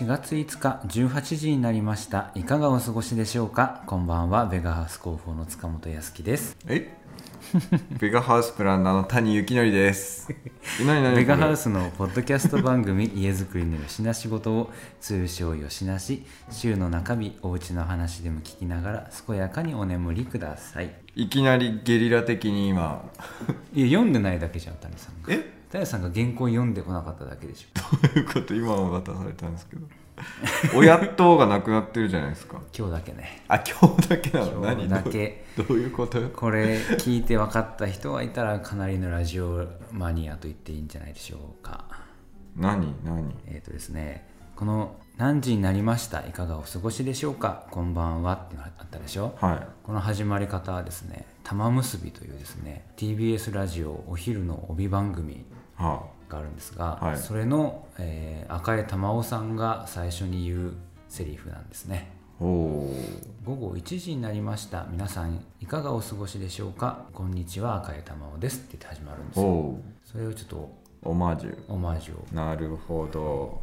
4月5日18時になりました。いかがお過ごしでしょうか？こんばんは。ベガハウス広報の塚本康樹です。え？ベガハウスプランナーの谷幸則です。何何ベガハウス。スのポッドキャスト番組家づくりのよしな仕事を通称よしなし週の中日おうちの話でも聞きながら健やかにお眠りください。いきなりゲリラ的に今。いや読んでないだけじゃん谷さん。がえ？谷さんが原稿読んでこなかっただけでしょ。どういうこと？今も渡されたんですけど。親とがなくなってるじゃないですか。今日だけね。あ、今日だけなの？今日何だけ。どういう？こと？これ聞いて分かった人はいたらかなりのラジオマニアと言っていいんじゃないでしょうか。何？何？えっ、とですねこの「何時になりました？いかがお過ごしでしょうか？こんばんは」ってあったでしょ？はこの始まり方はですね「玉結び」というですね TBS ラジオお昼の帯番組があるんですが、はいそれの、えー赤江玉緒さんが最初に言うセリフなんですね。午後1時になりました皆さんいかがお過ごしでしょうか？こんにちは赤江玉緒ですって言って始まるんですよ。それをちょっとオマージュ。オマージュをなるほど。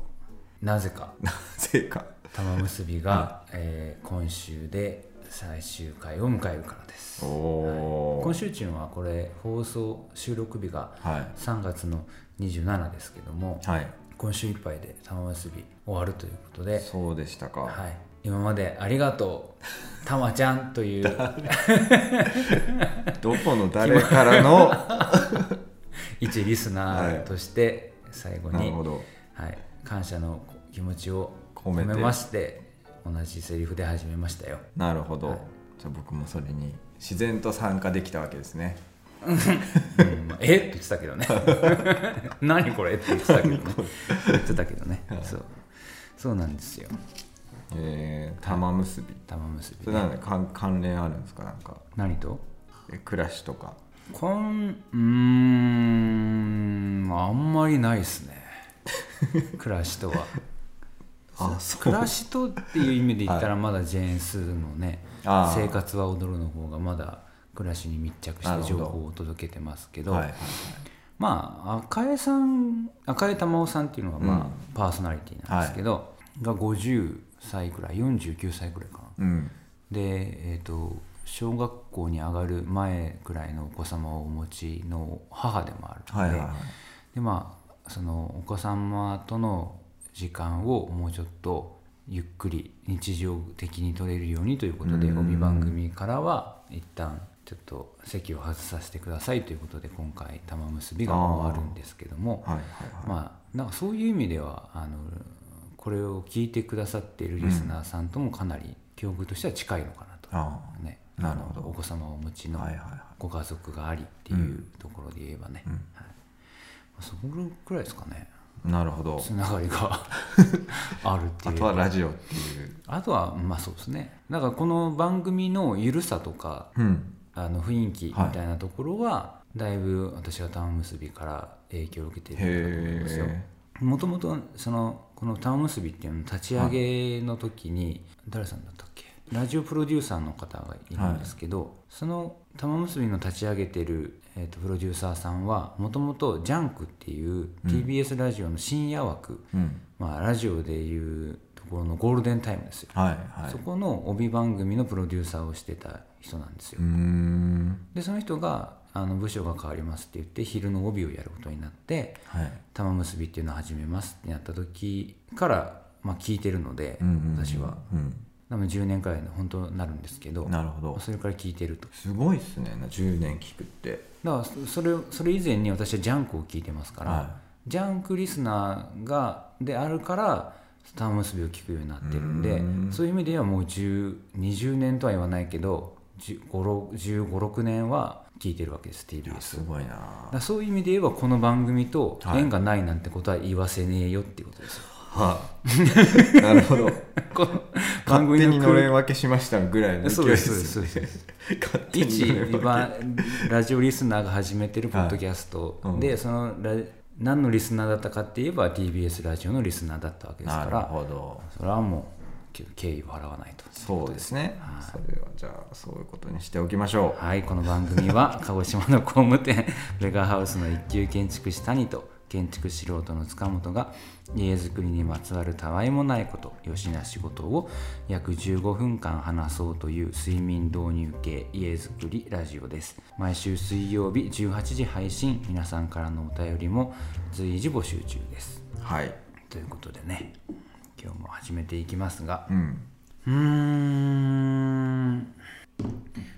なぜか なぜか。玉結びが、えー今週で最終回を迎えるからですおお。今週中はこれ放送収録日がは3月の27ですけどもい。はい。今週いっぱいで玉結び終わるということで、そうでしたか。はい、今までありがとうたまちゃんという どこの誰からの？一リスナーとして最後に、なるほど。はい、感謝の気持ちを込めまして同じセリフで始めましたよ。なるほど、はい。じゃあ僕もそれに自然と参加できたわけですね。うん。まあえ？って言ってたけどね。何これ？って言ってたけどね。言ってたけどね、そう。そうなんですよ。えー、玉結び。玉結び、それなんで関関連あるんですか？なんか。何と？え暮らしとか。こんうーん。あんまりないですね。暮らしとは暮らしとっていう意味で言ったらまだジェーン・スーのね生活は踊る」の方がまだ暮らしに密着して情報を届けてますけどはいはいまあ赤江さん赤江玉緒さんっていうのがまあ、うん。パーソナリティなんですけど、が50歳くらい49歳くらいかな。うん。でえっ、と小学校に上がる前くらいのお子様をお持ちの母でもあるので,、はいはいはい。でまあそのお子様との時間をもうちょっとゆっくり日常的に取れるようにということでうん帯番組からは一旦ちょっと席を外させてくださいということで今回玉結びが終わるんですけどもまあなんかそういう意味ではあのこれを聞いてくださっているリスナーさんともかなり境遇としては近いのかなと、あね、なるほど。お子様をお持ちのご家族がありっていうところで言えばね、うん。はい、そこくらいですかねなるほど。つながりが あるってあいう。とはラジオっていう。あとはまあそうですね。だからこの番組の緩さとかうん。あの雰囲気みたいなところは、だいぶ私が玉結びから影響を受けているんだと思いますよ。へもともとそのこの玉結びっていうのの立ち上げの時に、誰さんだったラジオプロデューサーの方がいるんですけど、その玉結びの立ち上げてる、えー、とプロデューサーさんはもともと「ジャンク」っていう TBS ラジオの深夜枠、えうん。まあ、ラジオでいうところのゴールデンタイムですよ、はいはい。そこの帯番組のプロデューサーをしてた人なんですよ。でその人があの部署が変わりますって言って昼の帯をやることになってはい。玉結びっていうのを始めますってなった時から、まあ、聞いてるので、うんうんうん。私は。うん多分10年くらいの本当なるんですけどなるほど。それから聞いてると。すごいっすね。10年聞くって。だからそそれそれ以前に私はジャンクを聞いてますから、はジャンクリスナーがであるから玉結びを聞くようになってるんでうん。そういう意味ではもう10 20年とは言わないけど1 5 6年は聞いてるわけです TBS すごいな。そういう意味で言えばこの番組と縁がないなんてことは言わせねえよっていうことですよ、はいなるほど。この勝手にのれんは分けしましたぐらいの勢いでそうですそうです。勝手に一のれん分け今ラジオリスナーが始めてるポッドキャスト。はい。うん。で、そのラ何のリスナーだったかって言えば TBS ラジオのリスナーだったわけですかなるらほど。それはもうけ敬意を払わないと。そうですね。はい。それはじゃあそういうことにしておきましょはい。この番組は鹿児島の工務店レガーハウスの一級建築士谷と建築素人の塚本が家づくりにまつわるたわいもないことよしな仕事を約15分間話そうという睡眠導入系家づくりラジオです。毎週水曜日18時配信皆さんからのお便りも随時募集中です。はい。ということでね今日も始めていきますがうん。うーん。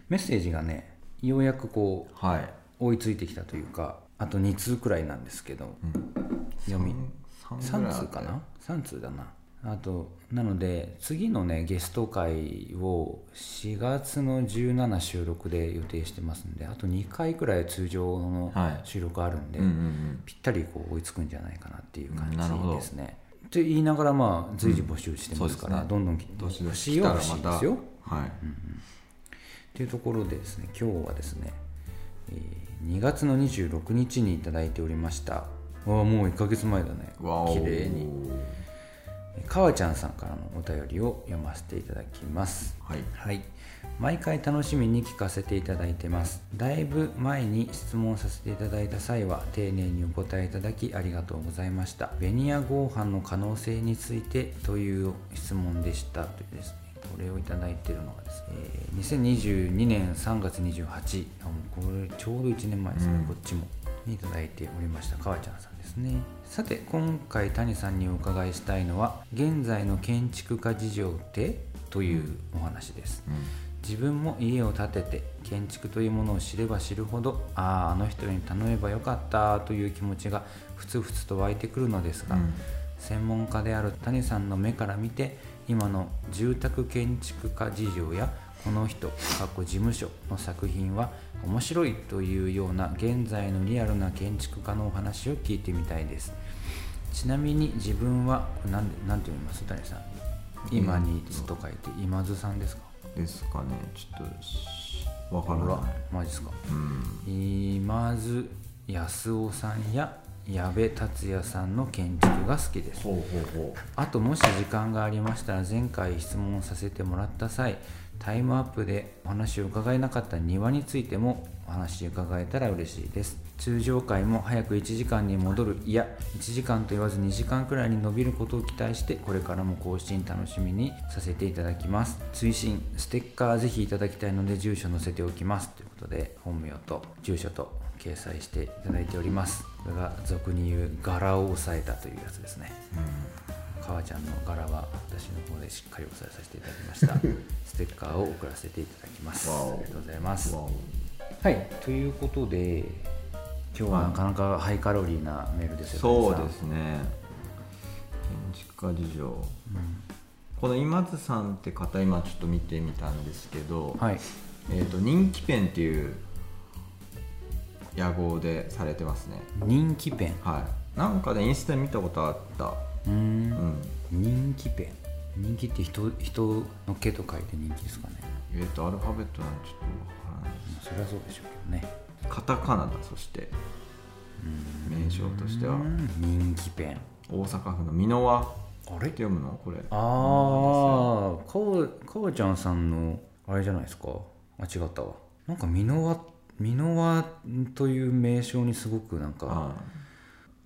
メッセージがねようやくこうはい。追いついてきたというかあと2通くらいなんですけど、読み。3通かな？3通だな。あとなので次のねゲスト会を4月の17収録で予定してますんであと2回くらい通常のはい。収録あるんで、うんうんうん。ぴったりこう追いつくんじゃないかなっていう感じですね。って言いながらまあ随時募集してますから、うん。ねどんどん欲しいは欲しいですよ。はい。っていうところでですね今日はですね、えー2月の26日にいただいておりました。わあもう1ヶ月前だね。綺麗に。かわちゃんさんからのお便りを読ませていただきます。はい。はい。毎回楽しみに聞かせていただいてます。だいぶ前に質問させていただいた際は丁寧にお答えいただきありがとうございました。ベニヤ合板の可能性についてという質問でした。というですねこれをいただいているのがですね、えー2022年3月28あもうこれちょうど1年前ですね、うん。こっちもにいただいておりましたかわちゃんさんですね。さて今回谷さんにお伺いしたいのは現在の建築家事情ってというお話です、自分も家を建てて建築というものを知れば知るほどあああの人に頼めばよかったという気持ちがふつふつと湧いてくるのですが、うん。専門家である谷さんの目から見て今の住宅建築家事情やこの人過去事務所の作品は面白いというような現在のリアルな建築家のお話を聞いてみたいです。ちなみに自分はこれなんでなんて読みます？谷さん。今につと書いて今津さんですか？ですかね。ちょっとしわからない。マジですか。うん。今津康夫さんや矢部達也さんの建築が好きです。あともし時間がありましたら前回質問させてもらった際タイムアップでお話を伺えなかった庭についてもお話伺えたら嬉しいです。通常回も早く1時間に戻るいや1時間と言わず2時間くらいに伸びることを期待してこれからも更新楽しみにさせていただきます。追伸ステッカーぜひいただきたいので住所載せておきます。ということで本名と住所と掲載していただいております。これが俗に言う柄を押さえたというやつですね。かわちゃんの柄は私の方でしっかり押さえさせていただきました。ステッカーを送らせていただきます。ありがとうございます。はい。ということで今日はなかなかハイカロリーなメールですよそうですね。建築家事情、この今津さんって方今ちょっと見てみたんですけど、はい。えー、と人気ペンっていう屋号でされてますね。人気ペン。はい。なんかでインスタで見たことあった。うーん。うん。人気ペン。人気って人人の毛と書いて人気ですかね。えっ、とアルファベットなんてちょっとわからないまあそれはそうでしょうけどね。カタカナだそして。名称としては。人気ペン。大阪府の箕輪ってあれ？読むの？これ。ああかわかわちゃんさんのあれじゃないですか。あ違ったわ。なんか箕輪箕輪という名称にすごくなんか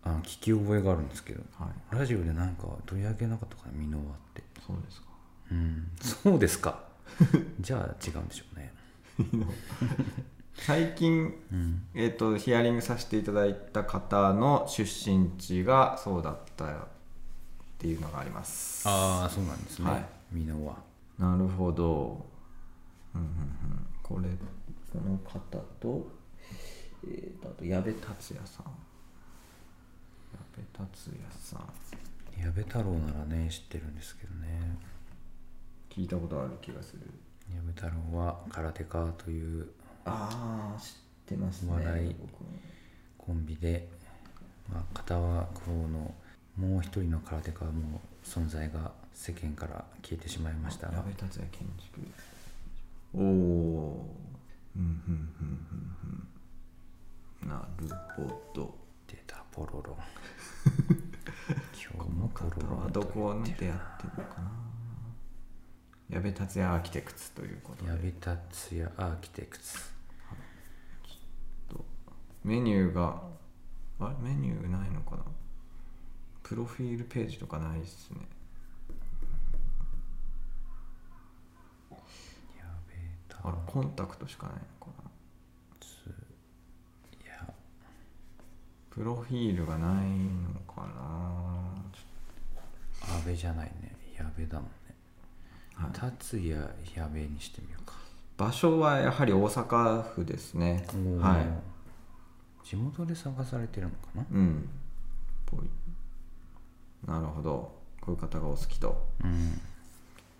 ああの聞き覚えがあるんですけどあはい。ラジオでなんか取り上げなかったかな箕輪って。そうですか。うん。そうですか。じゃあ違うんでしょうね。最近、えー、とヒアリングさせていただいた方の出身地がそうだったっていうのがあります。ああそうなんですね、はい。箕輪なるほど、うんうんうん、これこの方と,、えー、とあと矢部達也さん。矢部達也さん。矢部太郎ならね知ってるんですけどね。聞いたことある気がする。矢部太郎は空手家というああ知ってますね笑いコンビで、まあ、片方のもう一人の空手家も存在が世間から消えてしまいましたが。矢部達也建築。おおーうんうんうんうんうん。なるほど。出たポロロ今日もポロロはどこでやってるのかな矢部達也アーキテクツということで。矢部達也アーキテクツ。とメニューがあれ？メニューないのかな？プロフィールページとかないっすねやべえたあらコンタクトしかないのかな。つや。プロフィールがないのかな。ち阿部じゃないね。矢部だもんね。はい。達也矢部にしてみようか。場所はやはり大阪府ですね。はい。地元で探されてるのかな？うん。なるほど。こういう方がお好きと。うん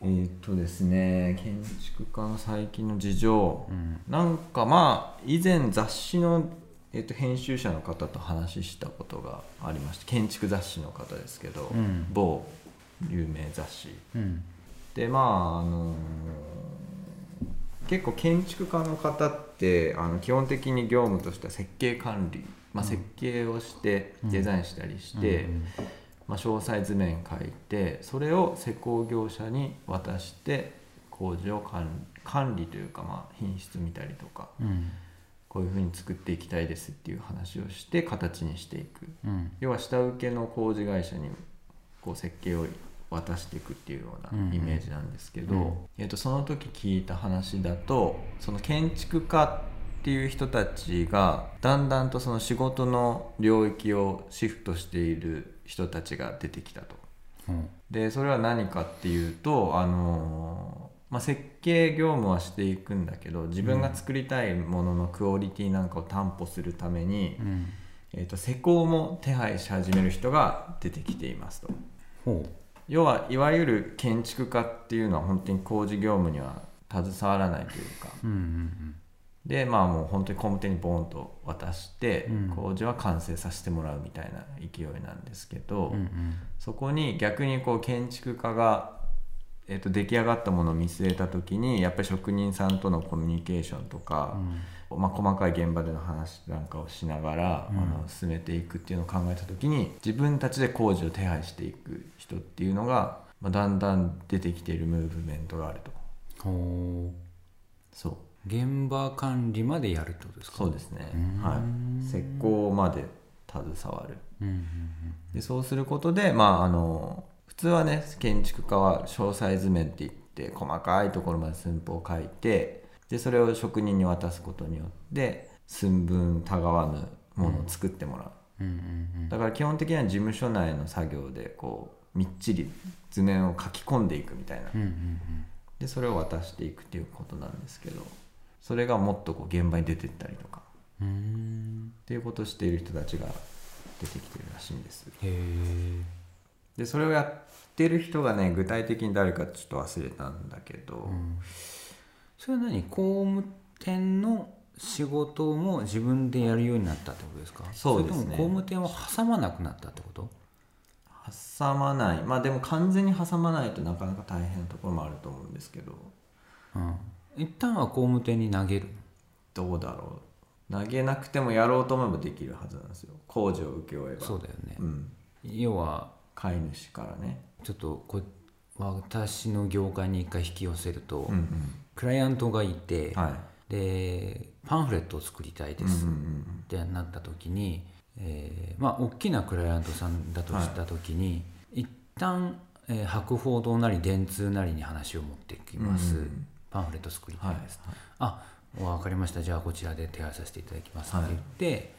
えーっとですね建築家の最近の事情、うん。なんかまあ以前雑誌の、えーっと編集者の方と話したことがありまして建築雑誌の方ですけど、うん。某有名雑誌。うん。でまああの結構建築家の方ってあの基本的に業務としては設計管理、まあ、設計をしてデザインしたりして、うんまあ、詳細図面書いてそれを施工業者に渡して工事を管管理というか、まあ、品質見たりとかうん。こういうふうに作っていきたいですっていう話をして形にしていく。うん。要は下請けの工事会社にこう設計を渡していくっていうようなイメージなんですけど、うん。うんえー、とその時聞いた話だとその建築家っていう人たちがだんだんとその仕事の領域をシフトしている人たちが出てきたと。うん。でそれは何かっていうとあのまあ、設計業務はしていくんだけど自分が作りたいもののクオリティなんかを担保するために、うん。えー、と施工も手配し始める人が出てきていますと。ほ要はいわゆる建築家っていうのは本当に工事業務には携わらないというか。ううんうんでまあもう本当に工務店にボーンと渡して、うん。工事は完成させてもらうみたいな勢いなんですけど、うんうん。そこに逆にこう建築家が、えー、と出来上がったものを見据えた時にやっぱり職人さんとのコミュニケーションとか、まあ、細かい現場での話なんかをしながら、うん。あの進めていくっていうのを考えた時に自分たちで工事を手配していく人っていうのが、まあ、だんだん出てきているムーブメントがあると。ほそうう現場管理までやるってことですか？そうですね。うん。はい。施工まで携わる。うんうんでそうすることでまああの普通はね建築家は詳細図面って言って細かいところまで寸法を書いてでそれを職人に渡すことによって寸分たがわぬものを作ってもらう、うんうん。だから基本的には事務所内の作業でこうみっちり図面を書き込んでいくみたいな。うんうんうん。でそれを渡していくっていうことなんですけどそれがもっとこう現場に出てったりとか。っていうことをしている人たちが出てきてるらしいんです。へえ。でそれをやってる人がね具体的に誰かちょっと忘れたんだけど、うん。それは何工務店の仕事も自分でやるようになったってことですか？そうですね。れとも工務店を挟まなくなったってこと？挟まない。まあでも完全に挟まないとなかなか大変なところもあると思うんですけど。うん一旦は工務店に投げる。どうだろう。投げなくてもやろうと思えばできるはずなんですよ。工事を請け負えば。そうだよね、うん、要は飼い主からね。ちょっとこ私の業界に一回引き寄せると、うんクライアントがいて、うんはい。でパンフレットを作りたいです、うんうんってなった時に、えーまあ大きなクライアントさんだとした時に、一旦、えー博報堂なり電通なりに話を持ってきます、うんうんパンフレット作りたいです、あ分かりました。じゃあこちらで手配させていただきますって言って、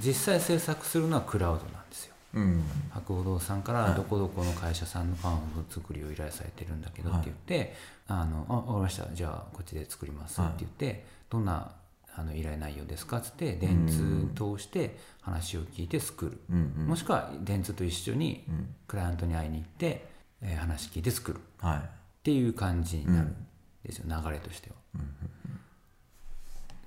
実際制作するのはクラウドなんですよ。うん。博報堂さんからどこどこの会社さんのパンフ作りを依頼されてるんだけどって言って「あのあ分かりました。じゃあこっちで作ります」って言って「どんなあの依頼内容ですか?」っつって電通通して話を聞いて作る、うんうん。もしくは電通と一緒にうん。クライアントに会いに行って、えー話聞いて作る。っはい。ていう感じになる。んですよ、流れとしては。っ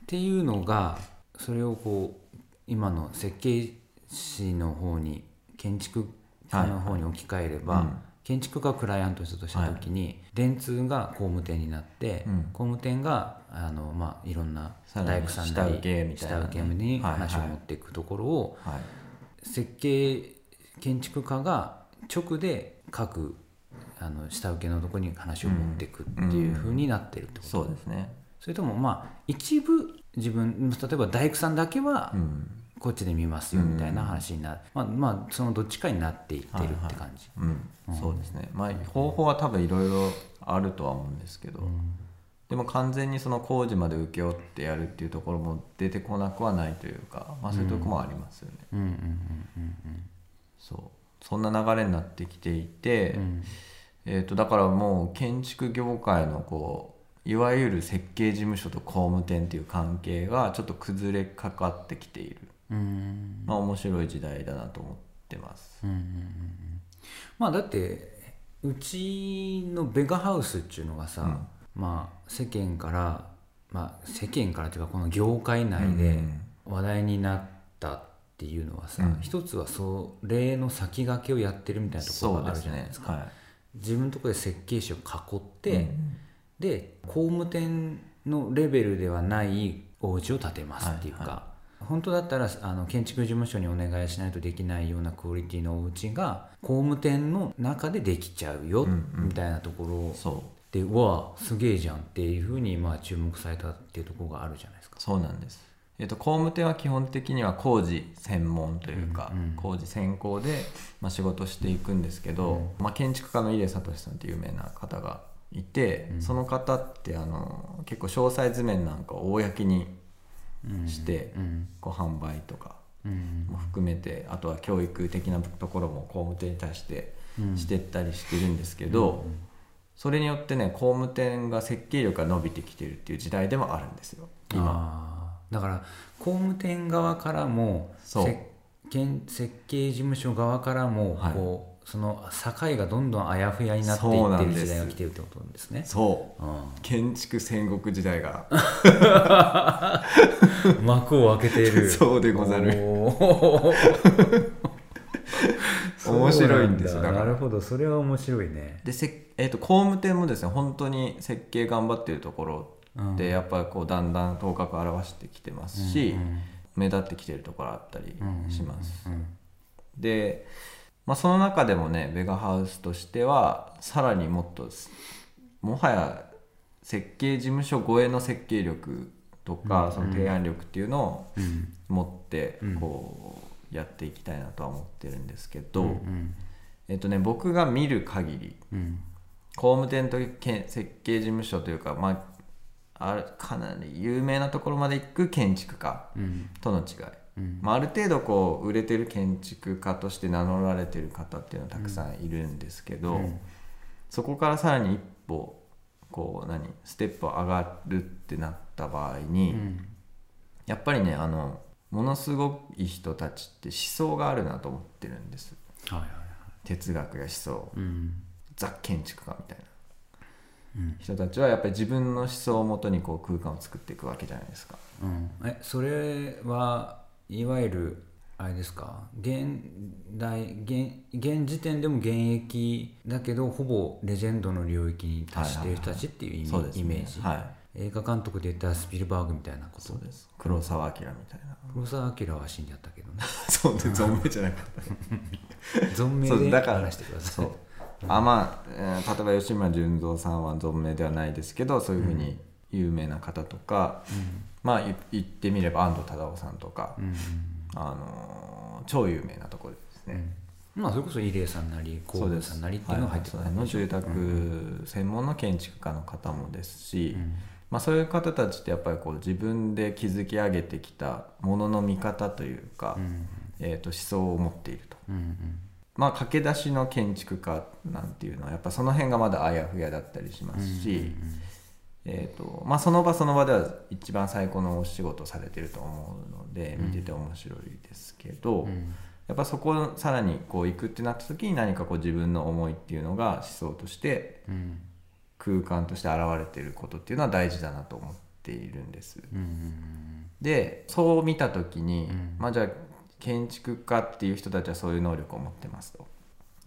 ていうのがそれをこう今の設計士の方に建築家の方に置き換えれば、はい。はいうん。建築家がクライアントとした時に、電通が工務店になって、うん。工務店があの、まあ、いろんな大工さんなり下請けに話を持っていくところを、はい。設計建築家が直で各あの下請けのところに話を持っていくっていう風になってるってこと、そうですね。それともまあ一部自分例えば大工さんだけはうん。こっちで見ますよみたいな話になる、まあまあそのどっちかになっていってるって感じ、うん、そうですね。まあ方法は多分いろいろあるとは思うんですけど、でも完全にその工事まで請け負ってやるっていうところも出てこなくはないというか、まあ、そういうとこもありますよね、うんうんうん。そうそんな流れになってきていて、うん。うんえー、とだからもう建築業界のこういわゆる設計事務所と工務店っていう関係がちょっと崩れかかってきている、うん。まあ、面白い時代だなと思ってます。うんうんうんうん。まあだってうちのベガハウスっていうのがさ、まあ世間からまあ世間からというかこの業界内で話題になったっていうのはさ、うん。一つはそれの先駆けをやってるみたいなところがあるじゃないですか。は自分のところで設計士を囲って、いうんで工務店のレベルではないお家を建てますっていうか、はいは本当だったらあの建築事務所にお願いしないとできないようなクオリティのお家が工務店の中でできちゃうよ、うんうん。みたいなところそう。でうわすげえじゃんっていうふうにまあ注目されたっていうところがあるじゃないですか。そうなんです、えー、と工務店は基本的には工事専門というか、うんうん工事専攻で、まあ、仕事していくんですけど、まあ、建築家の入江聡さんっていう有名な方がいて、その方ってあの結構詳細図面なんかを公にして、うん。こう販売とかうん。も含めてあとは教育的なところも工務店に対してしてったりしてるんですけど、それによってね工務店が設計力が伸びてきてるっていう時代でもあるんですよ今。だから工務店側からも設計事務所側からもはい。こう、その境がどんどんあやふやになっていってる時代が来てるってことなんですね。そう。う建築戦国時代が。ん 幕を開けている。そうでござる。面白いんですよ。なるほど。それは面白いね。でせ、えー、と工務店もですね本当に設計頑張ってるところで、やっぱりこうだんだん頭角を現してきてますし、目立ってきてるところあったりします、うんで、まあ、その中でもねベガハウスとしてはさらにもっとすもはや設計事務所超えの設計力とか、その提案力っていうのをうん。持ってこうやっていきたいなとは思ってるんですけど、うんえっとね僕が見る限りうん。工務店と設計事務所というか、まあ、あるかなり有名なところまで行く建築家うん。との違い、うん。まあ、ある程度こう売れてる建築家として名乗られてる方っていうのはたくさんいるんですけど、うん。そこからさらに一歩こう何ステップ上がるってなった場合に、うん。やっぱりねあのものすごい人たちって思想があるなと思ってるんです。はいはいはい。哲学や思想。うん。ザ建築家みたいな。うん人たちはやっぱり自分の思想をもとにこう空間を作っていくわけじゃないですか。うん、えそれはいわゆるあれですか？現代現現時点でも現役だけどほぼレジェンドの領域に達している人たちっていうイメ,、そうですね。イメージ、はい。映画監督で言ったらスピルバーグみたいなこと？そうです。黒澤明みたいな。黒澤明は死んじゃったけどね。そうで存命じゃなかった。存命でだから話してくださそいうあまあ、えー例えば吉村純三さんは存命ではないですけどそういうふうに有名な方とか、まあい言ってみれば安藤忠雄さんとか、うんあのー超有名なところですね、まあそれこそ入江さんなり神戸さんなりっていうのが入ってくるの住宅専門の建築家の方もですし、うん。まあ、そういう方たちってやっぱりこう自分で築き上げてきたものの見方というか、うん。えー、と思想を持っていると。うんまあ、駆け出しの建築家なんていうのはやっぱその辺がまだあやふやだったりしますし、えーとまあ、その場その場では一番最高のお仕事をされてると思うので見てて面白いですけど、うん。やっぱそこをさらにこう行くってなった時に何かこう自分の思いっていうのが思想としてうん。空間として現れていることっていうのは大事だなと思っているんです。うん。でそう見た時に、うん。まあじゃあ建築家っていう人たちはそういう能力を持ってますと。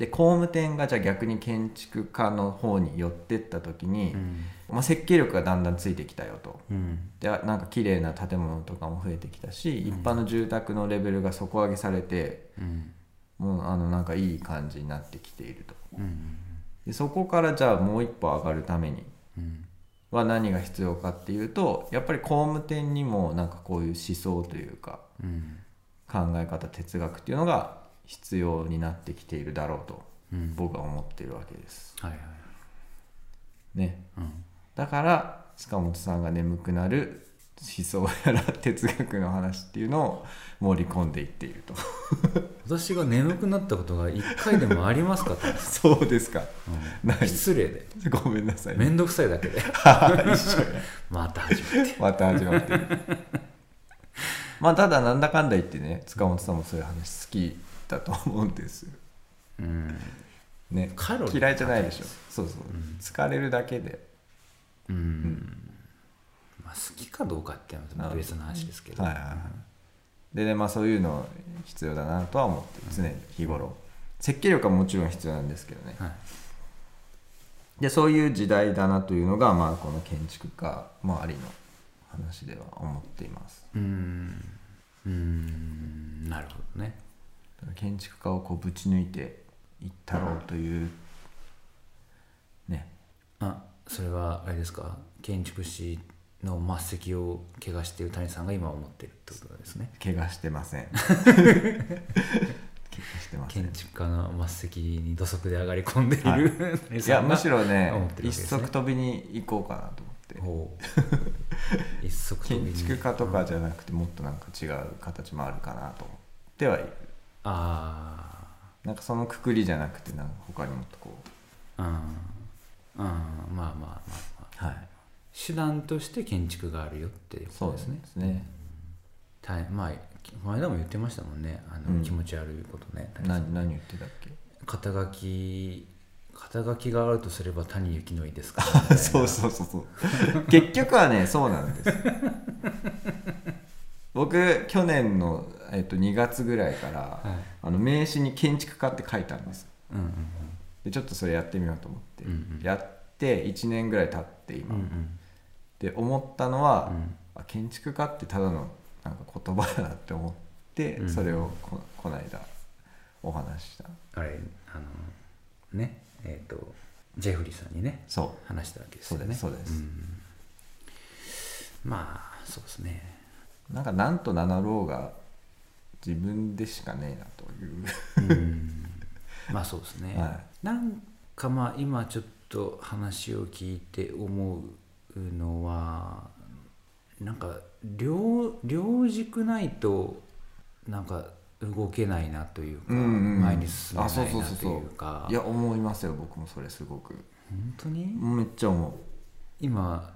で工務店がじゃあ逆に建築家の方に寄ってった時に、うん。まあ、設計力がだんだんついてきたよと。うん。でなんか綺麗な建物とかも増えてきたし、一般の住宅のレベルが底上げされてうん。もうあのなんかいい感じになってきていると。うん。でそこからじゃあもう一歩上がるためにうん。は何が必要かっていうとやっぱり工務店にもなんかこういう思想というかうん考え方哲学っていうのが必要になってきているだろうとうん。僕は思っているわけです。はいはいね、うん。だから塚本さんが眠くなる思想やら哲学の話っていうのを盛り込んでいっていると。私が眠くなったことが一回でもありますか？と、そうですか。うん。失礼で。ごめんなさい面倒くさいだけで。また始まって。また始まって。るまあただなんだかんだ言ってね塚本さんもそういう話好きだと思うんですよ。うん。ね嫌いじゃないでしょ。そうそう、うん。疲れるだけで。うん、まあ、好きかどうかっていうのは別の話ですけど、はいはいはい。でねまあそういうの必要だなとは思って常に日頃。設計力はもちろん必要なんですけどね。はい。でそういう時代だなというのが、まあ、この建築家周りの話では思っていますうん。うん。なるほどね。建築家をこうぶち抜いていったろうというね。あそれはあれですか？建築士の末席を怪我している谷さんが今思ってるってことですね。怪我してません。怪我してません。建築家の末席に土足で上がり込んでいる、はい。谷いさんがやむしろね。一足飛びに行こうかなと思って。ほう一足建築家とかじゃなくてもっとなんか違う形もあるかなと思ってはいる。あなんかそのくくりじゃなくてなんか他にもっとこあうん。うん。まあまあまあまあ。うはい。手段として建築があるよっていうこそうでとですすね。ね大まあこの間も言ってましたもんね。あの、うん。気持ち悪いことね。何何言ってたっけ？肩書き肩書きがあるとすれば谷幸乃ですか そうそうそうそう。結局はねそうなんです。僕去年の、えっと、2月ぐらいから、はい。あの名刺に建築家って書いたんです。うんうんでちょっとそれやってみようと思って、うんうん。やって1年ぐらい経って今、うんうん。で思ったのは、うん。あ建築家ってただのなんか言葉だなって思って、うん。それをここの間お話しした。あれあのねえっ、とジェフリーさんにねそ話したわけですよね。そうですまあそうですね。うなんか何と名乗ろうが自分でしかねえなという。うん。まあそうですね、はなんかまあ今ちょっと話を聞いて思うのはなんか両両軸ないとなんか動けないなというか、うんうん。前に進めないなというか。いや思いますよ僕もそれすごく。本当に？めっちゃ思今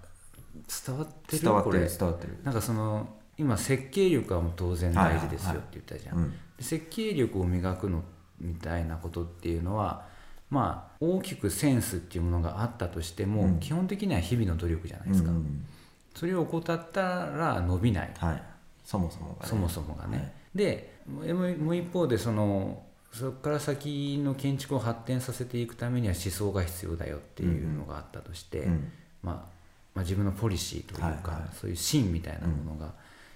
伝わっうてる？伝わってる伝わってる。なんかその今設計力はもう当然大事ですよはいはいって言ったじゃん、うん。で設計力を磨くのみたいなことっていうのはまあ大きくセンスっていうものがあったとしても、うん。基本的には日々の努力じゃないですか、うんうん。それを怠ったら伸びない、はい。そもそもがね。そもそもがね、はい。でもうもう一方でそのそこから先の建築を発展させていくためには思想が必要だよっていうのがあったとして、うん。まあ、まあ自分のポリシーというか、はいはい。そういう芯みたいなものが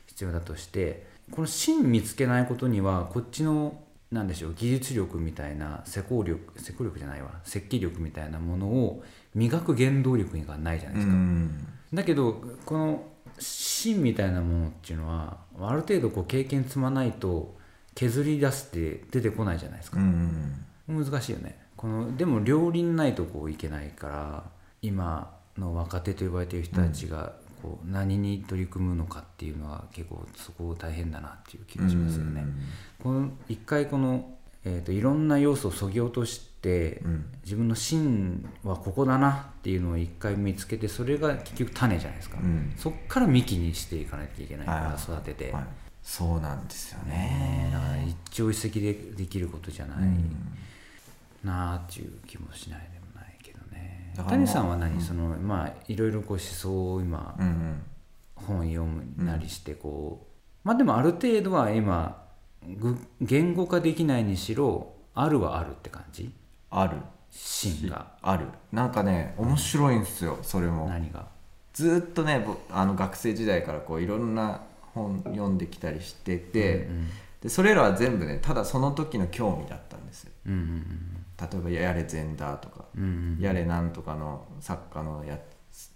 必要だとして、この芯見つけないことにはこっちのなんでしょう技術力みたいな施工力施工力じゃないわ設計力みたいなものを磨く原動力がないじゃないでうすか。ん。だけどこの芯みたいなものっていうのはある程度こう経験積まないと削り出して出てこないじゃないですか。うんうん難しいよね。このでも両輪ないとこういけないから今の若手と呼ばれている人たちがこう何に取り組むのかっていうのは結構そこ大変だなっていう気がしますよね。この一回この、えー、といろんな要素をそぎ落として、うん。自分の芯はここだなっていうのを一回見つけてそれが結局種じゃないですか、うん。そっから幹にしていかないといけないかはいら育てて、はいそうなんですよね。だから一朝一夕でできることじゃないうん。なあっていう気もしないでもないけどね。谷さんは何、うん。そのまあいろいろこう思想を今うんうん。本読むなりしてこう、まあでもある程度は今ぐ言語化できないにしろあるはあるって感じ？ある。芯が。ある。なんかね面白いんですよそれも。何が？ずーっとねぼあの学生時代からこういろんな本読んできたりしてて、うんでそれらは全部ねただその時の興味だったんですよ。うんうん例えば「やれ禅だ」とかうんうん「やれなんとかの作家のや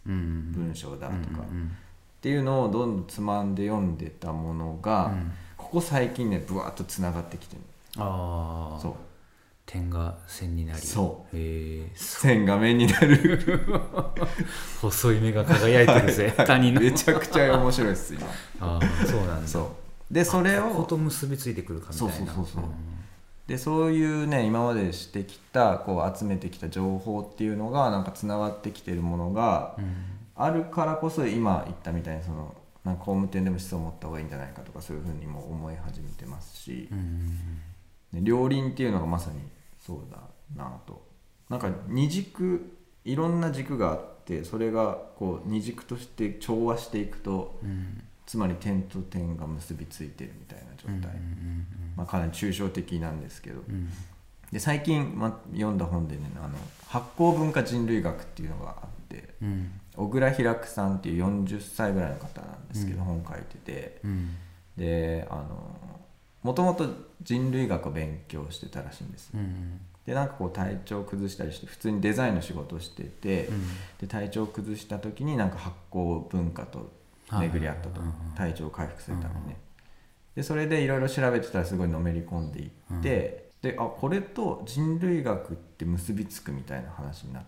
うんうん文章だ」とか、うんうんっていうのをどんどんつまんで読んでたものが、うん。ここ最近ねぶわっとつながってきてるああそう点が線になりそう。へえ線画面になる。細い目が輝いてるぜ。他人の。めちゃくちゃ面白いです今。ああそうなんだ。そう。でそれをと結びついてくるかみたいな。そうそうそうそう。でそういうね今までしてきたこう集めてきた情報っていうのがなんかつながってきてるものがうん。あるからこそ今言ったみたいにそのなんか工務店でも思想を持った方がいいんじゃないかとかそういうふうにも思い始めてますし。う、んね両輪っていうのがまさにそうだなと。なんか二軸いろんな軸があってそれがこう二軸として調和していくとうん。つまり点と点が結びついてるみたいな状態、うんまあ、かなり抽象的なんですけど。うん。で最近、ま、読んだ本でねあの発酵文化人類学っていうのがあってうん。小倉平久さんっていう40歳ぐらいの方なんですけど、うん。本書いてて。うん。であのもともと人類学を勉強してたらしいんです。ようん。でなんかこう体調を崩したりして普通にデザインの仕事をしてて、うんで体調を崩した時になんか発酵文化と巡り合ったと体調を回復するためにね。でそれでいろいろ調べてたらすごいのめり込んでいって、であこれと人類学って結びつくみたいな話になっ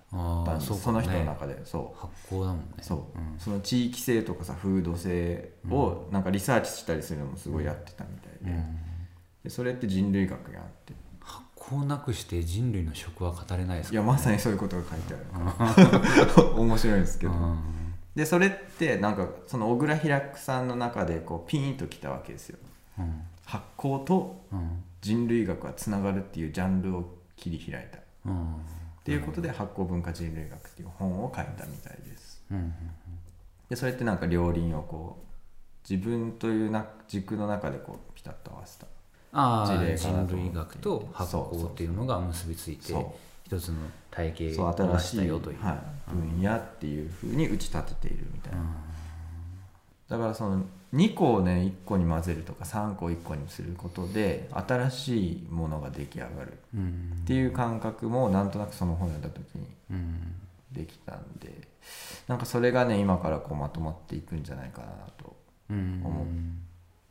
たんです。そうその人のね中で。そう。発酵だもんね。そう、ん。その地域性とかさ風土性をなんかリサーチしたりするのもすごいやってたみたいで,、うん。でそれって人類学やって。発酵なくして人類の食は語れないですか？いやまさにそういうことが書いてあるから。面白いですけど、うん。でそれってなんかその小倉平久さんの中でこうピーンときたわけですよ。うん。発酵とうん人類学はつながるっていうジャンルを切り開いた。っうん。ていうことで発酵文化人類学っていう本を書いたみたいです。うんでそれってなんか両輪をこう自分というな軸の中でこうピタッと合わせた。事例かな人類学と発酵っていうのが結びついて一つの体系を出新しい、したよという。はい、分野っていうふうに打ち立てているみたいな、だからその2個をね1個に混ぜるとか3個1個にすることで新しいものが出来上がる。うんっていう感覚もなんとなくその本読んだ時にうんできたんでなんかそれがね今からこうまとまっていくんじゃないかなとうん思っ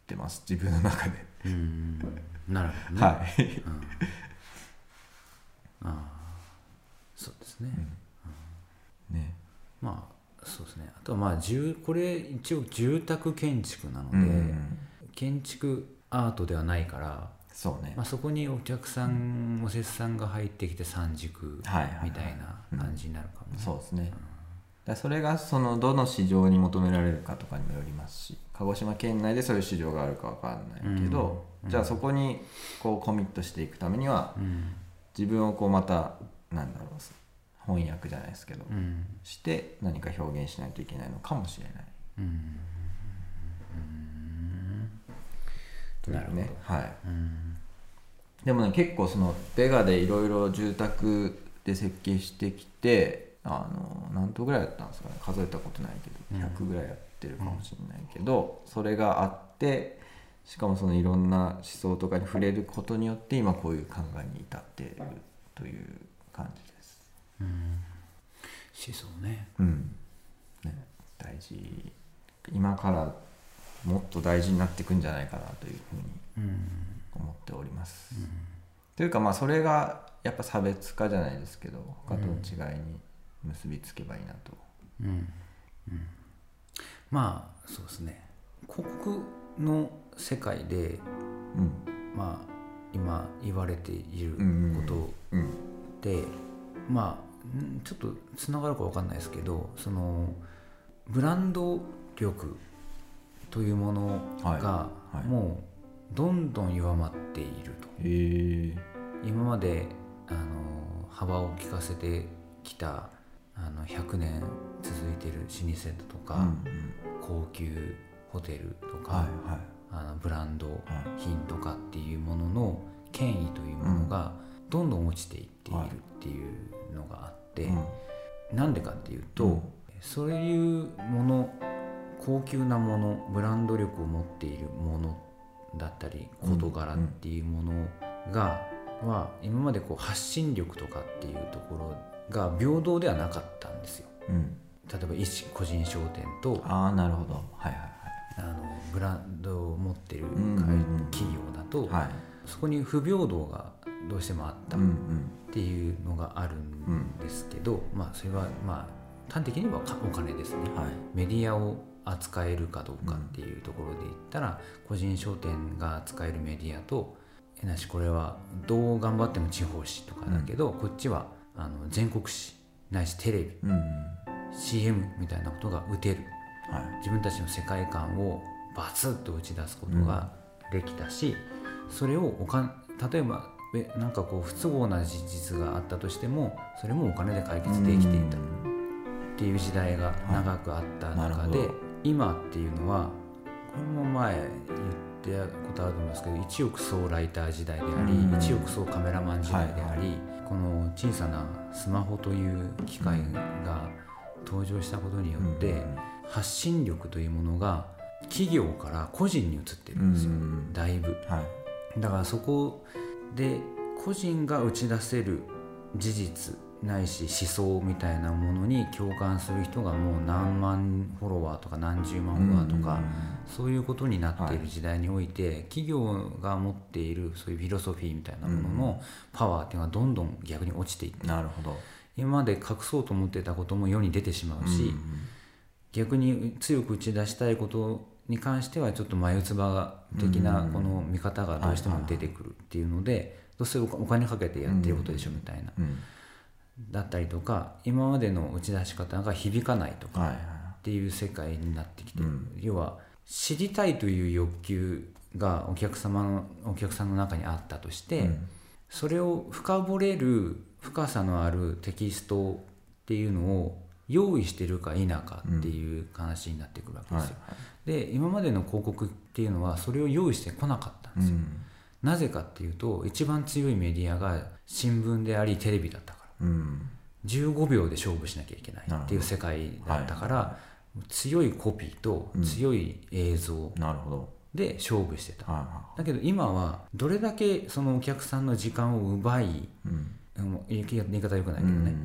てます。自分の中で、うん。なるほどね。はい。ああそうですね。ね。まあそうですね。あとはまあ住これ一応住宅建築なので、うん建築アートではないから、そうね。まあ、そこにお客さんおせさんが入ってきて三軸みたいな感じになるかもね、そうですね、だそれがそのどの市場に求められるかとかにもよりますし鹿児島県内でそういう市場があるかわかんないけど、うん。じゃあそこにこうコミットしていくためにはうん。自分をこうまたなんだろう翻訳じゃないですけど、うん。して何か表現しないといけないのかもしれない。うん。というなるほねはい。うん。でもね結構そのベガでいろいろ住宅で設計してきてあの何棟ぐらいやったんですかね。数えたことないけど100ぐらいやってるかもしれないけど、それがあってしかもそのいろんな思想とかに触れることによって今こういう考えに至っているという感じです。思想ね。うん。ね、大事。今からもっと大事になっていくんじゃないかなというふうにうん。思っております。というかまあそれがやっぱ差別化じゃないですけど他との違いに結びつけばいいなと。うん。うん。まあそうですね。広告の世界でうん。まあ今言われているうんことうん。で、まちょっとつながるかわかんないですけどそのブランド力というものがはい。はい。もうどんどん弱まっていると。へえ今まであの幅を利かせてきたあの100年続いてる老舗だとか、うんうん。高級ホテルとか、はいはい。あのブランドはい。品とかっていうものの権威というものがどんどん落ちていっているっていうのがあって、うんなんでかっていうと、うん。そういうもの高級なものブランド力を持っているものだったり事柄っていうものが、は今までこう発信力とかっていうところが平等ではなかったんですよ。うん。例えば一個人商店とああなるほど。はいはいはあのブランドを持ってるんうんうん。企業だと、はいそこに不平等がどうしてもあったっうんうん。ていうのがあるんですけど、まあそれはまあ端的にはかお金ですね。はい。メディアを扱えるかどうかっていうところで言ったら、個人商店が扱えるメディアとえなしこれはどう頑張っても地方紙とかだけど、こっちはあの全国紙ないしテレビうんうん。CM みたいなことが打てる。はい。自分たちの世界観をバツッと打ち出すことができたし、それをおか例えばえなんかこう不都合な事実があったとしてもそれもお金で解決できていた。っていう時代が長くあった中で、ほど。今っていうのはこれも前言ったことあると思いますけど一億総ライター時代であり、うん。一億総カメラマン時代であり、この小さなスマホという機械が登場したことによって、うん。発信力というものが企業から個人に移ってるんですよ、うん。だいぶ。はいだからそこで個人が打ち出せる事実ないし思想みたいなものに共感する人がもう何万フォロワーとか何十万フォロワーとか、そういうことになっている時代において、企業が持っているそういうフィロソフィーみたいなもののパワーっていうのがどんどん逆に落ちていってなるほど。今まで隠そうと思ってたことも世に出てしまうし、逆に強く打ち出したいことに関してはちょっと眉唾的なこの見方がどうしても出てくるっていうのでどうせお金かけてやってることでしょみたいな。うん。だったりとか今までの打ち出し方が響かないとかっていう世界になってきてる、うん。要は知りたいという欲求がお客様のお客さんの中にあったとして、うん。それを深掘れる深さのあるテキストっていうのを用意してるか否かっていう話になってくるわけですよ。で今までの広告っていうのはそれを用意してこなかったんですよ。うん。なぜかっていうと一番強いメディアが新聞でありテレビだったから。うん。15秒で勝負しなきゃいけないっていう世界だったから、強いコピーと強い映像なるほど。で勝負してた、はいはだけど今はどれだけそのお客さんの時間を奪いいうん。言い方よくないけどね、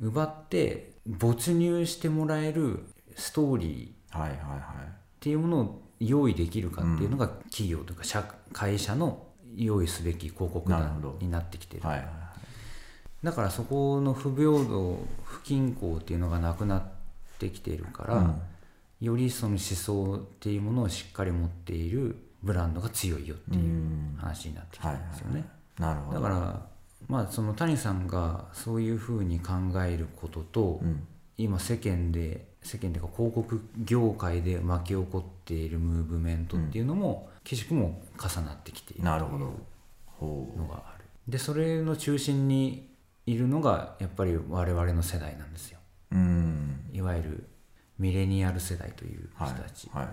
奪って没入してもらえるストーリーっはいはい。はていうものを用意できるかっていうのが企業とか社会社の用意すべき広告になってきてる。いはいはい。だからそこの不平等不均衡っていうのがなくなってきているから、うん。よりその思想っていうものをしっかり持っているブランドが強いよっていううん。話になってきてるんですよね。なるほど。だからまあその谷さんがそういうふうに考えることと、うん。今世間で世間でか広告業界で巻き起こっているムーブメントっていうのも、岸くも重なってきているなるほど。ほのがある。でそれの中心にいるのがやっぱり我々の世代なんですよ。ううん。いわゆるミレニアル世代という人はいたち、はい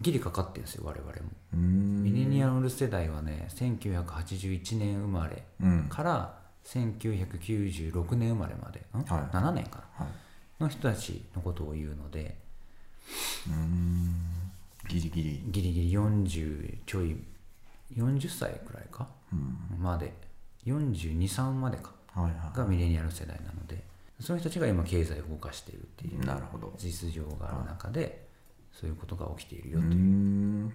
ギリかかってるんですよ我々も。うん。ミレニアル世代はね1981年生まれうん。から1996年生まれまで、ん？はい。7年かな。はい。の人たちのことを言うのでうん。ギリギリ。ギリギリ40ちょい40歳くらいか？うん。まで。423までか。はいはがミレニアル世代なのでその人たちが今経済を動かしているっていういなるほど。実情がある中でそういうことが起きているう。よとん。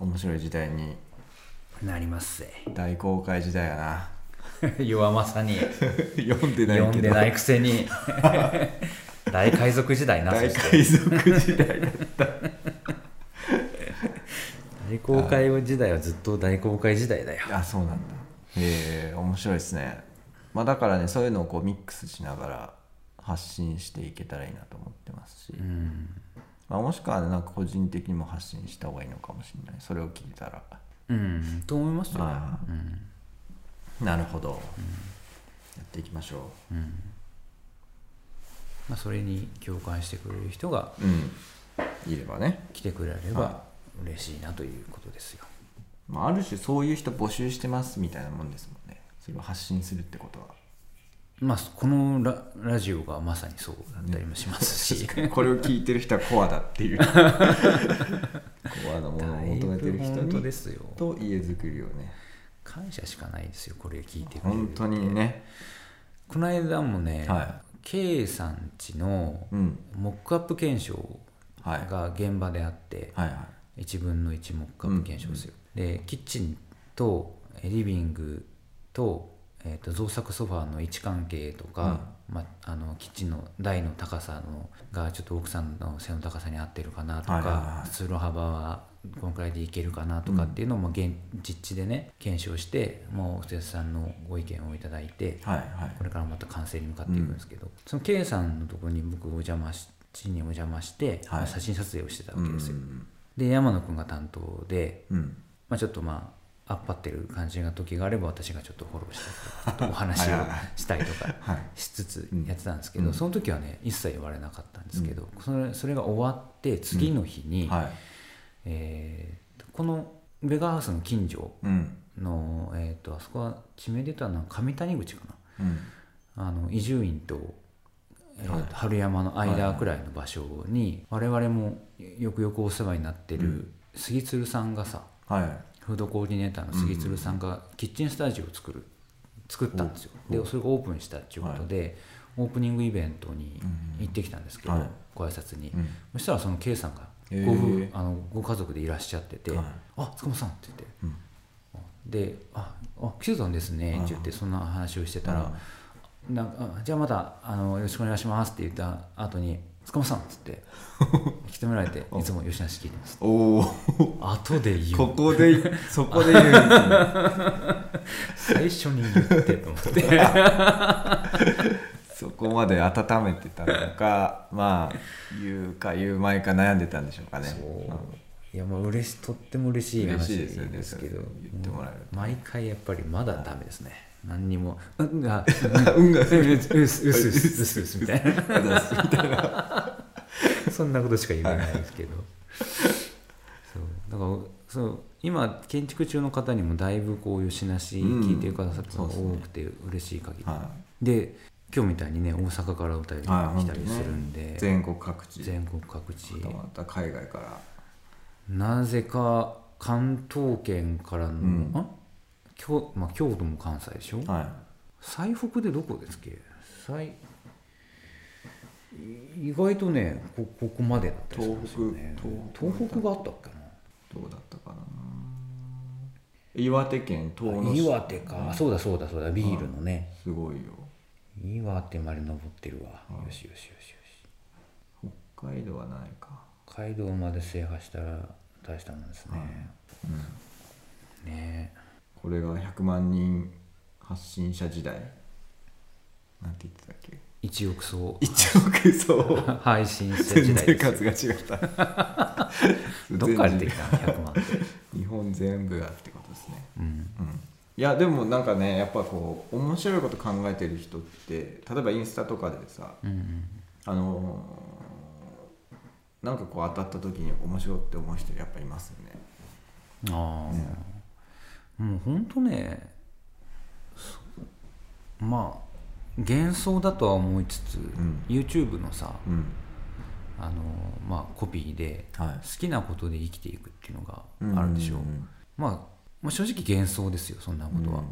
面白い時代に。なりますぜ。大公開時代やな。弱まさに。読んでない読んでないくせに。大海賊時代な大海賊時代だ 大公開時代はずっと大公開時代だよ。あそうなんだ。へえ面白いですね。まあだからねそういうのをこうミックスしながら発信していけたらいいなと思ってますし、うんまあ、もしくはなんか個人的にも発信した方がいいのかもしれない。それを聞いたら。うんと思いますよ、あうん。なるほど、やっていきましょう。ん。まあ、それに共感してくれる人がううん。いればね、来てくれれば嬉しいなということですよ。まあ、ある種そういう人募集してますみたいなもんですもんね。それを発信するってことはまあこのララジオがまさにそうだったりもしますし、これを聞いてる人はコアだっていう。コアなものを求めてる人にですよ。と家づくりをね。感謝しかないですよこれ聞いてくれる。本当にね。この間もね、は K さんちのうん。モックアップ検証はい。が現場であって、はいは1分の1木株検証ですよ、でキッチンとえリビングと,、えー、と造作ソファーの位置関係とか、まあ、あのキッチンの台の高さのがちょっと奥さんの背の高さに合ってるかなとか、通路幅はこのくらいでいけるかなとかっていうのを、まあ、現実地でね検証してもうお手さんのご意見をいただいて、はいはい。これからまた完成に向かっていくんですけど、その K さんのところに僕お邪魔し地にお邪魔して、はい。まあ写真撮影をしてたわけですよ、うんで山野君が担当で、うん。まあ、ちょっとまあアッパってる感じが時があれば私がちょっとフォローしたとお話をしたりとかしつつやってたんですけど、その時はね一切言われなかったんですけど、それそれが終わって次の日に、はいえーこのベガハウスの近所の、えー、とあそこは地名で言ったら上谷口かなあの伊集院と,、春山の間くらいの場所に我々もよくよくお世話になってる杉鶴さんがさはいフードコーディネーターの杉鶴さんがキッチンスタジオを作る作ったんですよ。おでそれがオープンしたっていうことで、オープニングイベントに行ってきたんですけど、はい。ご挨拶に、うん。そしたらその K さんがご夫婦あのご家族でいらっしゃってて「はい。あ塚本さん」って言って。うん。で「ああ来てたんですね」って言ってそんな話をしてたら「なんかあじゃあまたあのよろしくお願いします」って言った後に「塚本さん」っつって来てもらえて いつも吉梨聞いてます。おお後で言う。ここでそこで言う。最初に言ってと思って。そこまで温めてたのかまあ言うか言う前か悩んでたんでしょうかね。そう。いやまあ嬉しとっても嬉しい話嬉しいですけどそれ言ってもらえると。毎回やっぱりまだダメですね何にも「うんが。運 が。うすうすうすうすうす」みたいなそんなことしか言えないですけどそうだからそう今建築中の方にもだいぶこう吉梨聞いてくださる方が多くて嬉しい限り、はで今日みたいにね大阪からお便りい、はい、来たりするんで、全国各地全国各地また海外からなぜか関東圏からの、んあ京,、まあ、京都も関西でしょ、は最北でどこですっけ？最意外とねこここまでだったりするんですよね。東北東北があったっけな？いどうだったかな。岩手県遠野市岩手か、そうだそうだそうだ。ビールのね、すごいよ。岩手まで登ってるわ、よしよしよしよし。北海道はないか。北海道まで制覇したら大したもんですね、ねこれが100万人発信者時代。なんて言ってたっけ？一億総1億総配信者時全代然です。よ数が違った。どっから出てきたの100万って、日本全部がってことですね。うん、うん。いやでもなんかねやっぱこう面白いこと考えてる人って例えばインスタとかでさうんうんあのーなんかこう当たった時に面白いって思う人やっぱいますよね。ああ、もうほんとねそまあ幻想だとは思いつつ、ん。YouTube のさうん。あの、まあ、コピーではい。好きなことで生きていくっていうのがあるでしょ。う、うん。まあ、まあ正直幻想ですよそんなことは、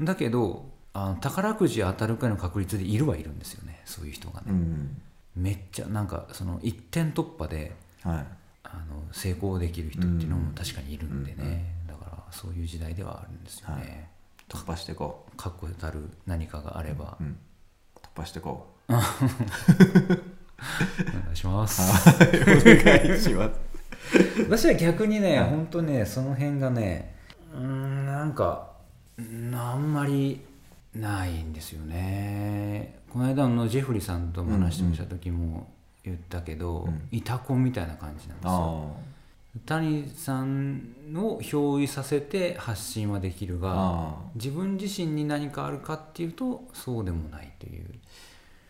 だけどあの宝くじ当たるくらいの確率でいるはいるんですよねそういう人がね、うんめっちゃなんかその一点突破ではい。あの成功できる人っていうのも確かにいるんでね、そういう時代ではあるんですよはね、突破していこ確固たる何かがあれば、う、うん、突破していこ お願いします。お願いします。私は逆にね、はい。本当ねその辺がねうーんなんかうんあんまりないんですよね。この間のジェフリーさんとも話した時も言ったけど、うん。イタコンみたいな感じなんですよ。あ谷さんを憑依させて発信はできるがあ自分自身に何かあるかっていうとそうでもないという。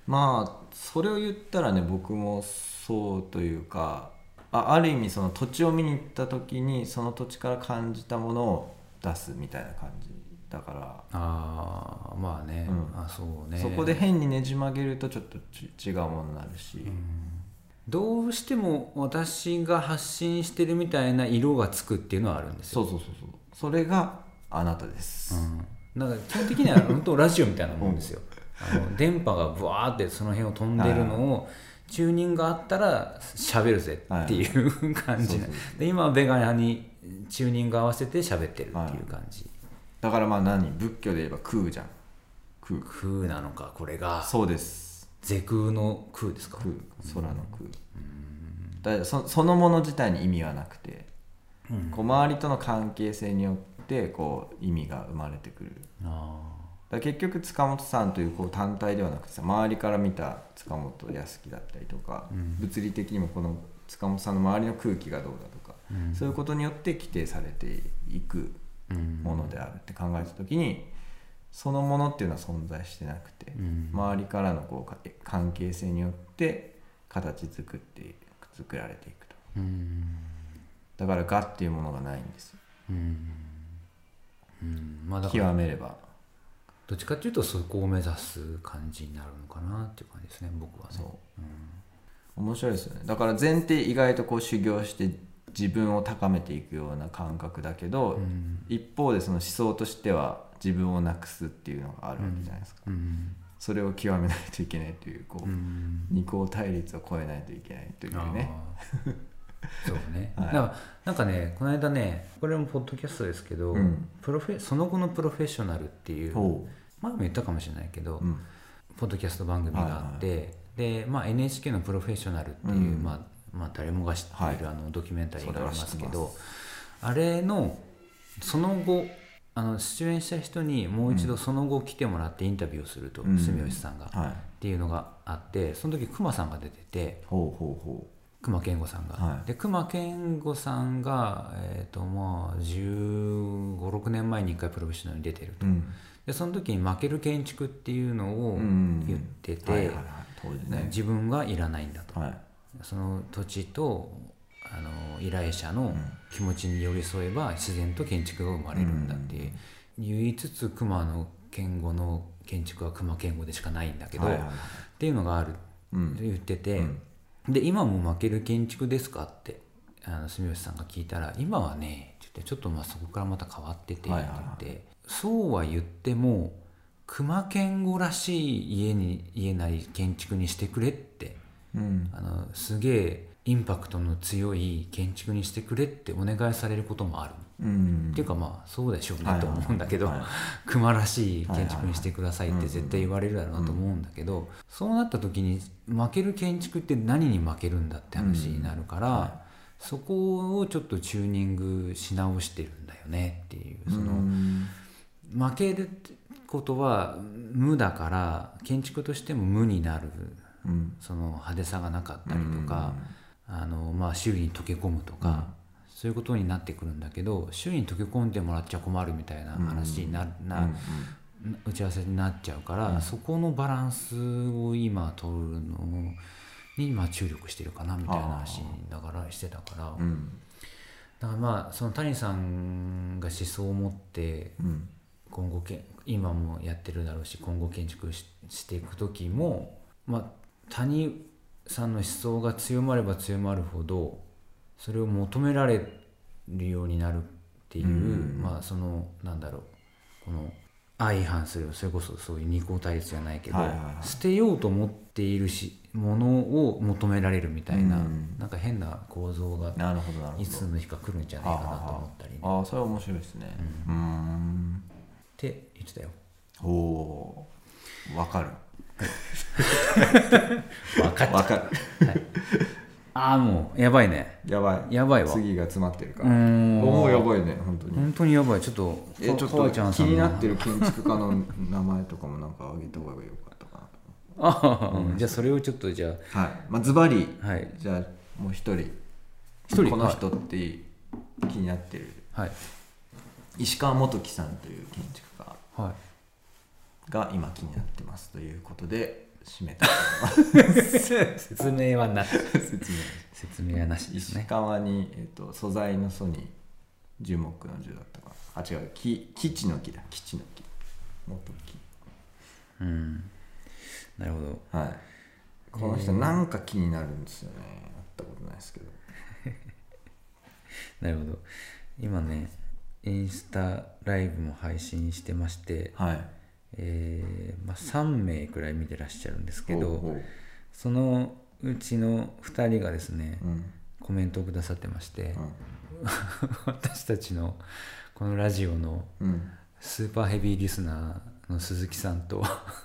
まあそれを言ったらね僕もそうというかあある意味その土地を見に行った時にその土地から感じたものを出すみたいな感じだから、ああまあね、うん。あそうね。そこで変にねじ曲げるとちょっとち違うものになるし、どうしても私が発信してるみたいな色がつくっていうのはあるんですよ、そうそうそうそう。それがあなたです、うん、だから基本的には本当ラジオみたいなもんですよ、あの電波がブワーってその辺を飛んでるのをチューニングがあったら喋るぜっていう感じな。そうそうで今はベガにチューニング合わせて喋ってるっていう感じ、だからまあ何？仏教で言えば空じゃん。空。空なのかこれが。そうです是空の空ですか？空空の空。だからそそのもの自体に意味はなくて、こう周りとの関係性によってこう意味が生まれてくる。あだ結局塚本さんというこう単体ではなくてさ周りから見た塚本康樹だったりとか、物理的にもこの塚本さんの周りの空気がどうだとか、そういうことによって規定されていくものであるって考えた時にそのものっていうのは存在してなくて、うん。周りからのこうか関係性によって形作って作られていくと。うん。だから「が」っていうものがないんですよ。うん。うん。まあ極めれば。どっちかっていうとそこを目指す感じになるのかなっていう感じですね僕はね。そう、面白いですよね。だから前提意外とこう修行して自分を高めていくような感覚だけど、うん。一方でその思想としては自分をなくすっていうのがあるわけじゃないですか、うん。それを極めないといけないというこう、うん。二項対立を超えないといけないというね。そうね、はい。だからなんかねこの間ねこれもポッドキャストですけど、うん。プロフェその後のプロフェッショナルっていうほ前も言ったかもしれないけど、う、うん。ポッドキャスト番組があって、で、まあ、NHK の「プロフェッショナル」っていう、うん。まあまあ、誰もが知っている、はい。あのドキュメンタリーがありますけどあれのその後あの出演した人にもう一度その後来てもらってインタビューをすると、うん。住吉さんが、っはい。ていうのがあってその時熊さんが出ててほうほうほ熊健吾さんが、はい。で熊健吾さんが、えーとまあ、1 5 6年前に1回プロフェッショナルに出てると、ううん。でその時に負ける建築っていうのをうん。言ってて、自分がいらないんだと、はい。その土地とあの依頼者の気持ちに寄り添えば自然と建築が生まれるんだって、言いつつ熊の健吾の建築は熊健吾でしかないんだけど、はいはいはい。っていうのがあるうん。って言ってて、うん。で今も負ける建築ですかってあの住吉さんが聞いたら今はねちょっとまあそこからまた変わっててって言はい。って、はいはいそうは言っても熊健吾らしい家に家なり建築にしてくれってうん。あのすげえインパクトの強い建築にしてくれってお願いされることもある、うん。っていうかまあそうでしょうねとはい。はいはい思うんだけど、はい。熊らしい建築にしてくださいって絶対言われるだろうなと思うんだけど、そうなった時に負ける建築って何に負けるんだって話になるから、そこをちょっとチューニングし直してるんだよねっていう。その、うん負けるってことは無だから建築としても無になるうん。その派手さがなかったりとか、あのまあ、周囲に溶け込むとか、そういうことになってくるんだけど周囲に溶け込んでもらっちゃ困るみたいな話にな,、なうん打ち合わせになっちゃうから、そこのバランスを今取るのにまあ注力してるかなみたいな話だからしてたから、うん。だからまあその谷さんが思想を持ってうん。今後け今もやってるだろうし今後建築ししていく時も、まあ、谷さんの思想が強まれば強まるほどそれを求められるようになるっていう、うん。まあそのなんだろうこの相反するそれこそそういう二項対立じゃないけど、はいはいはい。捨てようと思っているしものを求められるみたいな、うん。なんか変な構造がいつの日か来るんじゃないかなと思ったりね、ああそれは面白いですね。うん。って言ってたよ。おおー。わかる 分かっわかるああもうやばいね。やばい。やばいわ。次が詰まってるかうらん。もうやばいね本当に。本当にやばい。ちょっとえちょっと気になってる建築家の名前とかもなんかあげた方がよかったかああ、じゃあそれをちょっとじゃなはい。まあズバリはい。じゃあもう一人。一人？この人って気になってる。あはい。石川元樹さんという建築家。はいが今気になってますということで締めたいと思います。説明はなし。説明説明はなしです石ね川に、えっと素材の素に樹木の樹だったか。なあ違う木基地の木だ。基地の木。元木。うん。なるほど。はい。この人なんか気になるんですよね。会ったことないですけど。なるほど。今ねインスタライブも配信してまして、はいえーまあ、3名くらい見てらっしゃるんですけどほうほう。そのうちの2人がですね、うん。コメントをくださってまして、うん。私たちのこのラジオのうん。スーパーヘビーリスナーの鈴木さんと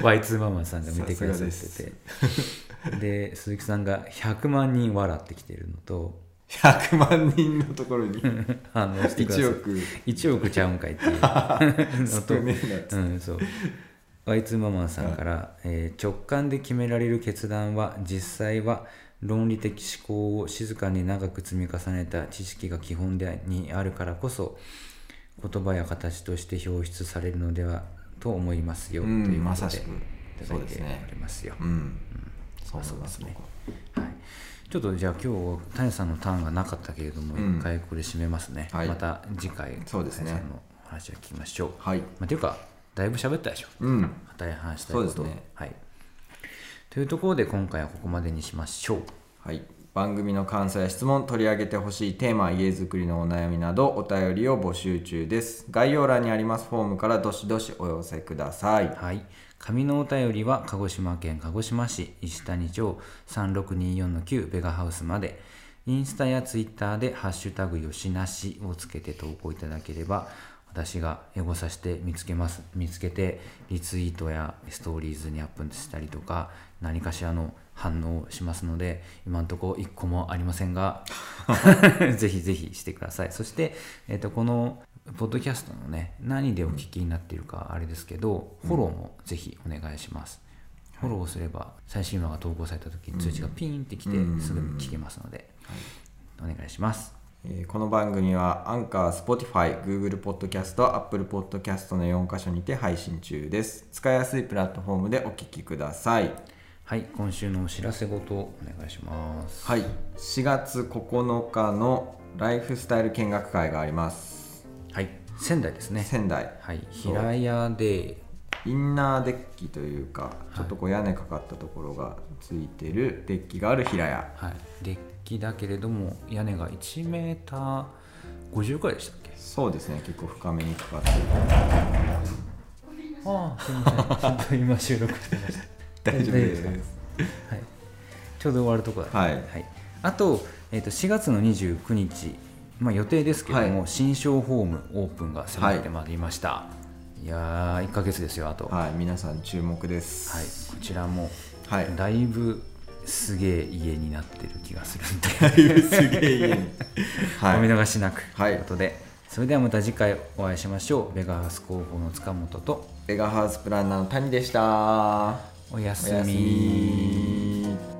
Y2 ママさんが見てくださってて。で鈴木さんが100万人笑ってきてるのと100万人のところに 反応してくださ1って億。1億ちゃうんかいっていう。のと少ねえなうん、そう。Y2 ママさんから、えー直感で決められる決断は実際は論理的思考を静かに長く積み重ねた知識が基本でにあるからこそ言葉や形として表出されるのではと思いますよ、うんというまさしく。いただいてそうですね。おりますよ。うん。そうそうですね。僕はい、ちょっとじゃあ今日は谷さんのターンがなかったけれども、うん。一回これ締めますね、はい。また次回そうですね。谷さんのお話を聞きましょう、はい。まあ、というかだいぶ喋ったでしょ。うん。硬い話したいこと。そうですね。はい。というところで今回はここまでにしましょう。はい。番組の感想や質問取り上げてほしいテーマ家づくりのお悩みなどお便りを募集中です。概要欄にありますフォームからどしどしお寄せください。はい紙のお便りは鹿児島県鹿児島市石谷町3624-9ベガハウスまで。インスタやツイッターで「ハッシュタグよしなし」をつけて投稿いただければ私がエゴさして見つけます見つけてリツイートやストーリーズにアップしたりとか何かしらの反応をしますので今のところ1個もありませんが ぜひぜひしてください。そして、えっとこのポッドキャストのね何でお聞きになっているかあれですけど、フォローもぜひお願いします、フォローすれば最新話が投稿された時に通知がピーンってきてうん。すぐに聞けますので、お願いします。えーこの番組はアンカー、Spotify、Google Podcast、Apple Podcast の4カ所にて配信中です。使いやすいプラットフォームでお聞きください。はい。今週のお知らせごとお願いします。はい。4月9日のライフスタイル見学会がありますはい。仙台ですね。仙台。はい。平屋で。インナーデッキというかちょっとこう屋根かかったところがついてるデッキがある平屋。はい、デッキだけれども屋根が1メーター50くらいでしたっけ？そうですね。結構深めにかかってる。ああすみません。ちょっと今収録してました。大丈夫です。か？はい、ちょうど終わるところだはい。あと,、えー、と4月の29日、まあ、予定ですけども、はい。新商ホームオープンが迫ってまいりました、い、やー1ヶ月ですよあと、はいはい皆さん注目です。こちらもはい。だいぶすげえ家になってる気がするんで、すげえ家に。お見はい逃しなくとはいいうことで、それではまた次回お会いしましょう。ベガハウス広報の塚本と。ベガハウスプランナーの谷でした。おやすみ